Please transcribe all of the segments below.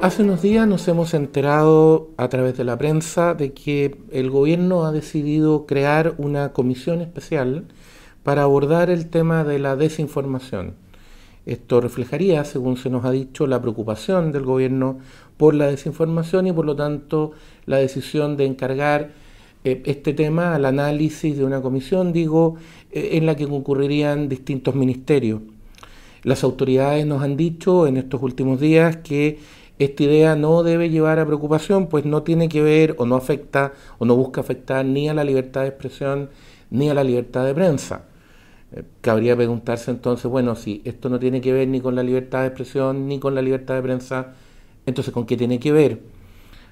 Hace unos días nos hemos enterado a través de la prensa de que el gobierno ha decidido crear una comisión especial para abordar el tema de la desinformación. Esto reflejaría, según se nos ha dicho, la preocupación del gobierno por la desinformación y por lo tanto la decisión de encargar eh, este tema al análisis de una comisión, digo, eh, en la que concurrirían distintos ministerios. Las autoridades nos han dicho en estos últimos días que esta idea no debe llevar a preocupación, pues no tiene que ver o no afecta o no busca afectar ni a la libertad de expresión ni a la libertad de prensa. Eh, cabría preguntarse entonces, bueno, si esto no tiene que ver ni con la libertad de expresión ni con la libertad de prensa, entonces ¿con qué tiene que ver?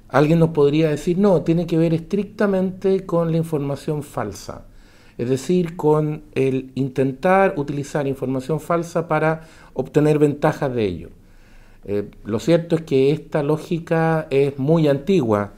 Alguien nos podría decir, no, tiene que ver estrictamente con la información falsa, es decir, con el intentar utilizar información falsa para obtener ventajas de ello. Eh, lo cierto es que esta lógica es muy antigua.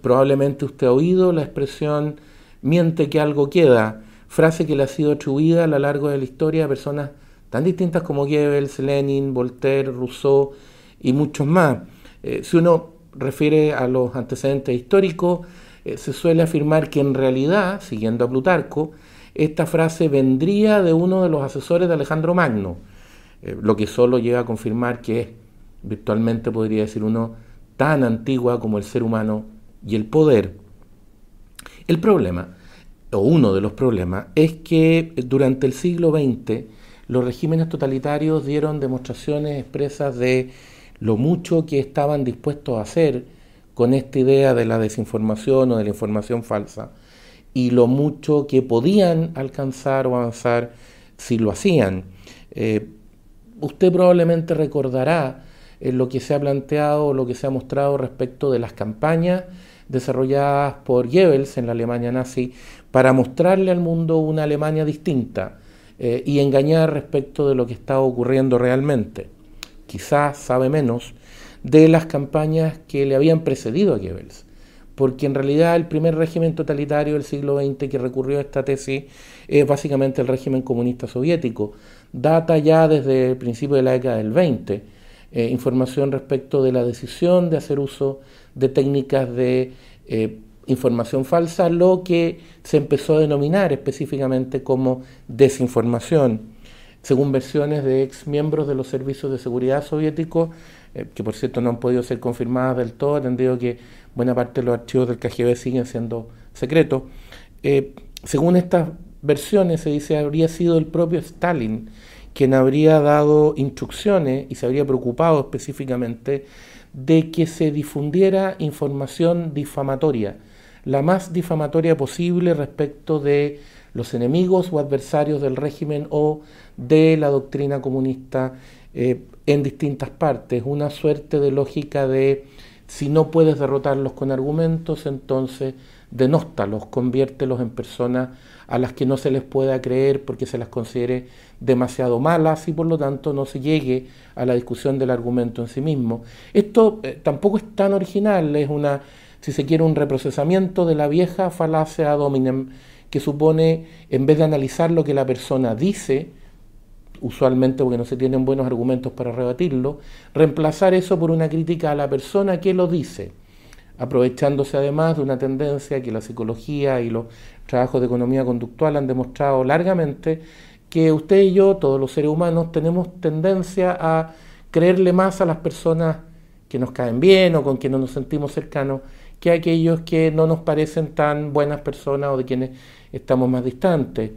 Probablemente usted ha oído la expresión miente que algo queda, frase que le ha sido atribuida a lo largo de la historia a personas tan distintas como Goebbels, Lenin, Voltaire, Rousseau y muchos más. Eh, si uno refiere a los antecedentes históricos, eh, se suele afirmar que en realidad, siguiendo a Plutarco, esta frase vendría de uno de los asesores de Alejandro Magno, lo que solo llega a confirmar que es virtualmente podría decir uno, tan antigua como el ser humano y el poder. El problema, o uno de los problemas, es que durante el siglo XX los regímenes totalitarios dieron demostraciones expresas de lo mucho que estaban dispuestos a hacer con esta idea de la desinformación o de la información falsa y lo mucho que podían alcanzar o avanzar si lo hacían. Eh, usted probablemente recordará lo que se ha planteado lo que se ha mostrado respecto de las campañas desarrolladas por Goebbels en la Alemania nazi para mostrarle al mundo una Alemania distinta eh, y engañar respecto de lo que estaba ocurriendo realmente. Quizás sabe menos de las campañas que le habían precedido a Goebbels, porque en realidad el primer régimen totalitario del siglo XX que recurrió a esta tesis es básicamente el régimen comunista soviético. Data ya desde el principio de la década del 20 eh, información respecto de la decisión de hacer uso de técnicas de eh, información falsa, lo que se empezó a denominar específicamente como desinformación. Según versiones de ex miembros de los servicios de seguridad soviéticos, eh, que por cierto no han podido ser confirmadas del todo, atendido que buena parte de los archivos del KGB siguen siendo secretos, según estas versiones se dice habría sido el propio Stalin quien habría dado instrucciones y se habría preocupado específicamente de que se difundiera información difamatoria, la más difamatoria posible respecto de los enemigos o adversarios del régimen o de la doctrina comunista eh, en distintas partes, una suerte de lógica de si no puedes derrotarlos con argumentos, entonces denóstalos, conviértelos en personas a las que no se les pueda creer porque se las considere demasiado malas y por lo tanto no se llegue a la discusión del argumento en sí mismo. Esto eh, tampoco es tan original, es una, si se quiere, un reprocesamiento de la vieja falacia dominem que supone, en vez de analizar lo que la persona dice, usualmente porque no se tienen buenos argumentos para rebatirlo, reemplazar eso por una crítica a la persona que lo dice aprovechándose además de una tendencia que la psicología y los trabajos de economía conductual han demostrado largamente, que usted y yo, todos los seres humanos, tenemos tendencia a creerle más a las personas que nos caen bien o con quienes nos sentimos cercanos que a aquellos que no nos parecen tan buenas personas o de quienes estamos más distantes.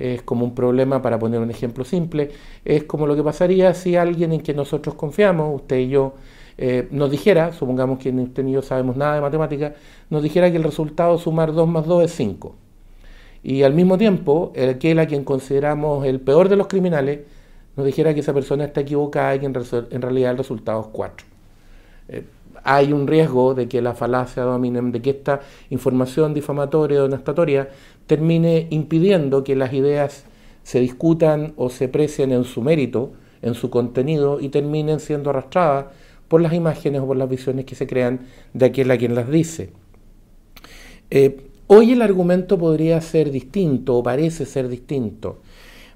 Es como un problema, para poner un ejemplo simple, es como lo que pasaría si alguien en que nosotros confiamos, usted y yo, eh, nos dijera, supongamos que usted ni yo sabemos nada de matemáticas, nos dijera que el resultado sumar 2 más 2 es 5. Y al mismo tiempo, aquel a quien consideramos el peor de los criminales, nos dijera que esa persona está equivocada y que en, realidad el resultado es 4. Eh, hay un riesgo de que la falacia domine, de que esta información difamatoria o denostatoria termine impidiendo que las ideas se discutan o se aprecien en su mérito, en su contenido y terminen siendo arrastradas por las imágenes o por las visiones que se crean de aquel a quien las dice. Eh, hoy el argumento podría ser distinto o parece ser distinto.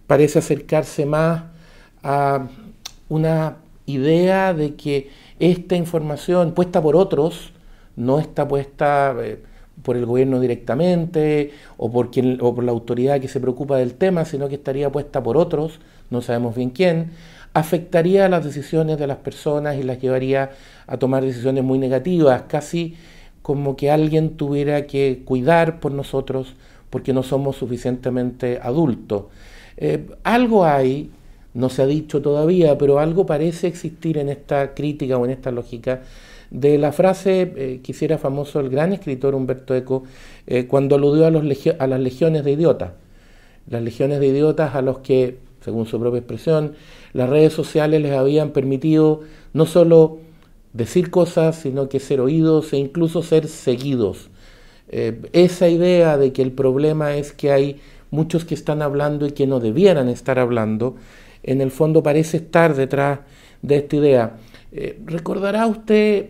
Parece acercarse más a una idea de que esta información puesta por otros, no está puesta eh, por el gobierno directamente o por, quien, o por la autoridad que se preocupa del tema, sino que estaría puesta por otros, no sabemos bien quién, afectaría las decisiones de las personas y las llevaría a tomar decisiones muy negativas, casi como que alguien tuviera que cuidar por nosotros porque no somos suficientemente adultos. Eh, algo hay, no se ha dicho todavía, pero algo parece existir en esta crítica o en esta lógica de la frase eh, que hiciera famoso el gran escritor Humberto Eco eh, cuando aludió a, los las legiones de idiotas. Las legiones de idiotas a los que, según su propia expresión, las redes sociales les habían permitido no solo decir cosas, sino que ser oídos e incluso ser seguidos. Eh, esa idea de que el problema es que hay muchos que están hablando y que no debieran estar hablando, en el fondo parece estar detrás de esta idea. Eh, ¿Recordará usted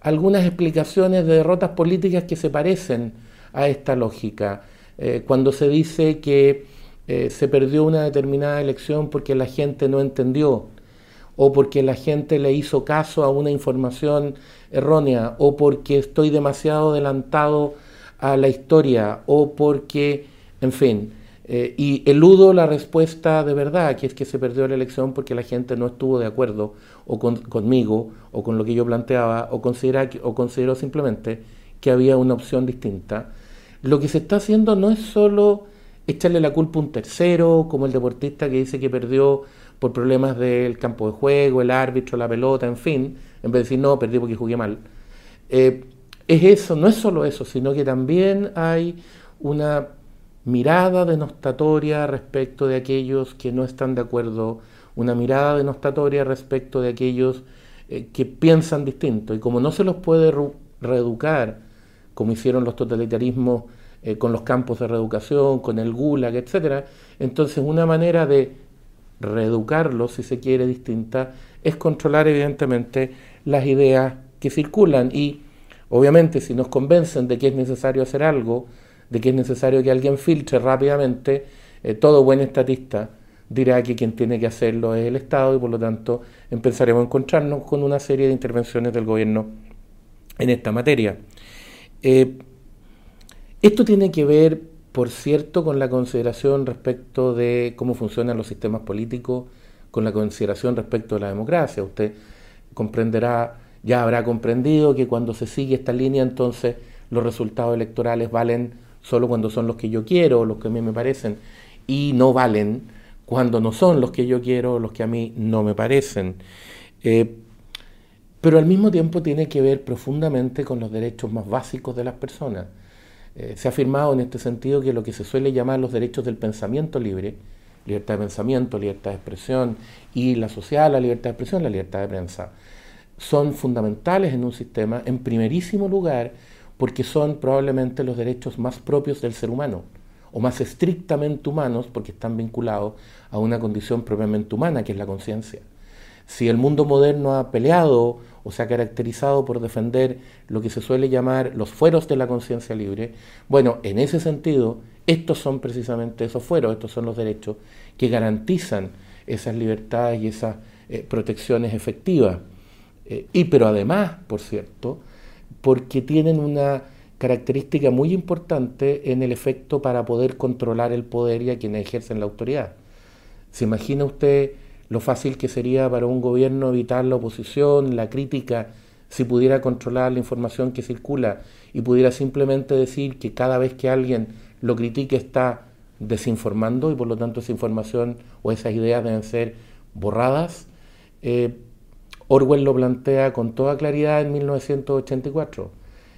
algunas explicaciones de derrotas políticas que se parecen a esta lógica? Eh, cuando se dice que se perdió una determinada elección porque la gente no entendió o porque la gente le hizo caso a una información errónea, o porque estoy demasiado adelantado a la historia, o porque, en fin, eh, y eludo la respuesta de verdad, que es que se perdió la elección porque la gente no estuvo de acuerdo o conmigo o con lo que yo planteaba o, considera, o consideró simplemente que había una opción distinta. Lo que se está haciendo no es solo echarle la culpa a un tercero, como el deportista que dice que perdió por problemas del campo de juego, el árbitro, la pelota, en fin, en vez de decir no, perdí porque jugué mal. Eh, es eso, no es solo eso, sino que también hay una mirada denostatoria respecto de aquellos que no están de acuerdo, una mirada denostatoria respecto de aquellos eh, que piensan distinto. Y como no se los puede reeducar, como hicieron los totalitarismos eh, con los campos de reeducación, con el gulag, etc., entonces una manera de reeducarlo, si se quiere, distinta, es controlar evidentemente las ideas que circulan y obviamente si nos convencen de que es necesario hacer algo, de que es necesario que alguien filtre rápidamente, eh, todo buen estatista dirá que quien tiene que hacerlo es el Estado y por lo tanto empezaremos a encontrarnos con una serie de intervenciones del gobierno en esta materia. Eh, esto tiene que ver por cierto, con la consideración respecto de cómo funcionan los sistemas políticos, con la consideración respecto de la democracia. Usted comprenderá, ya habrá comprendido que cuando se sigue esta línea, entonces los resultados electorales valen solo cuando son los que yo quiero, los que a mí me parecen, y no valen cuando no son los que yo quiero, los que a mí no me parecen. Eh, pero al mismo tiempo tiene que ver profundamente con los derechos más básicos de las personas. Eh, se ha afirmado en este sentido que lo que se suele llamar los derechos del pensamiento libre, libertad de pensamiento, libertad de expresión y la social, la libertad de expresión, la libertad de prensa, son fundamentales en un sistema, en primerísimo lugar, porque son probablemente los derechos más propios del ser humano, o más estrictamente humanos, porque están vinculados a una condición propiamente humana, que es la conciencia. Si el mundo moderno ha peleado o se ha caracterizado por defender lo que se suele llamar los fueros de la conciencia libre, bueno, en ese sentido, estos son precisamente esos fueros, estos son los derechos que garantizan esas libertades y esas eh, protecciones efectivas. Eh, y pero además, por cierto, porque tienen una característica muy importante en el efecto para poder controlar el poder y a quienes ejercen la autoridad. ¿Se imagina usted lo fácil que sería para un gobierno evitar la oposición, la crítica, si pudiera controlar la información que circula y pudiera simplemente decir que cada vez que alguien lo critique está desinformando y por lo tanto esa información o esas ideas deben ser borradas. Eh, Orwell lo plantea con toda claridad en 1984.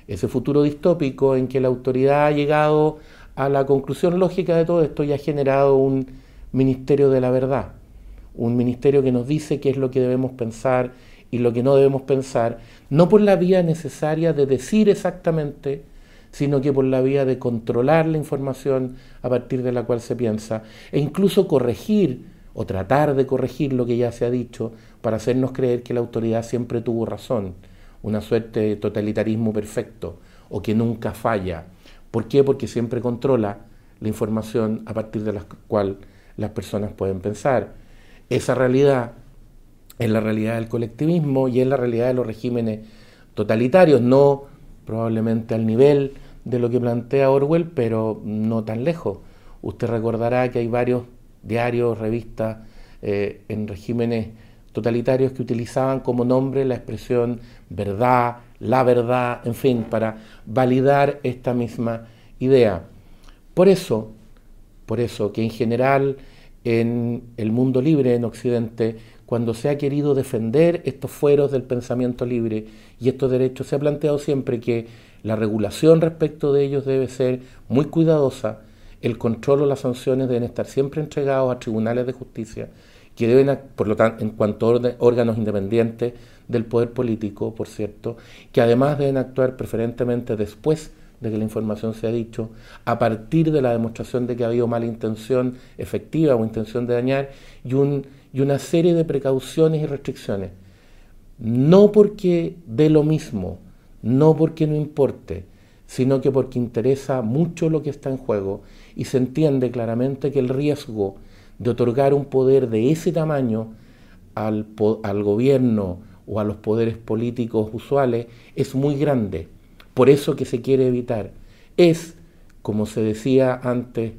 Ese futuro distópico en que la autoridad ha llegado a la conclusión lógica de todo esto y ha generado un ministerio de la verdad un ministerio que nos dice qué es lo que debemos pensar y lo que no debemos pensar, no por la vía necesaria de decir exactamente, sino que por la vía de controlar la información a partir de la cual se piensa, e incluso corregir o tratar de corregir lo que ya se ha dicho para hacernos creer que la autoridad siempre tuvo razón, una suerte de totalitarismo perfecto o que nunca falla. ¿Por qué? Porque siempre controla la información a partir de la cual las personas pueden pensar. Esa realidad en la realidad del colectivismo y en la realidad de los regímenes totalitarios, no probablemente al nivel de lo que plantea Orwell, pero no tan lejos. Usted recordará que hay varios diarios, revistas eh, en regímenes totalitarios que utilizaban como nombre la expresión verdad, la verdad, en fin, para validar esta misma idea. Por eso, por eso que en general en el mundo libre en Occidente, cuando se ha querido defender estos fueros del pensamiento libre y estos derechos, se ha planteado siempre que la regulación respecto de ellos debe ser muy cuidadosa, el control o las sanciones deben estar siempre entregados a tribunales de justicia, que deben, por lo tanto, en cuanto a órganos independientes del poder político, por cierto, que además deben actuar preferentemente después de que la información se ha dicho, a partir de la demostración de que ha habido mala intención efectiva o intención de dañar, y, un, y una serie de precauciones y restricciones. No porque dé lo mismo, no porque no importe, sino que porque interesa mucho lo que está en juego y se entiende claramente que el riesgo de otorgar un poder de ese tamaño al, gobierno o a los poderes políticos usuales es muy grande por eso que se quiere evitar, es, como se decía antes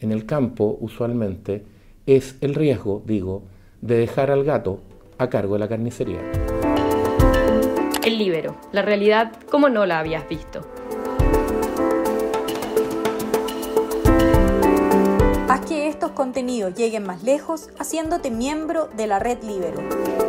en el campo usualmente, es el riesgo, digo, de dejar al gato a cargo de la carnicería. El libero, la realidad como no la habías visto. Lleguen más lejos haciéndote miembro de la red Libero.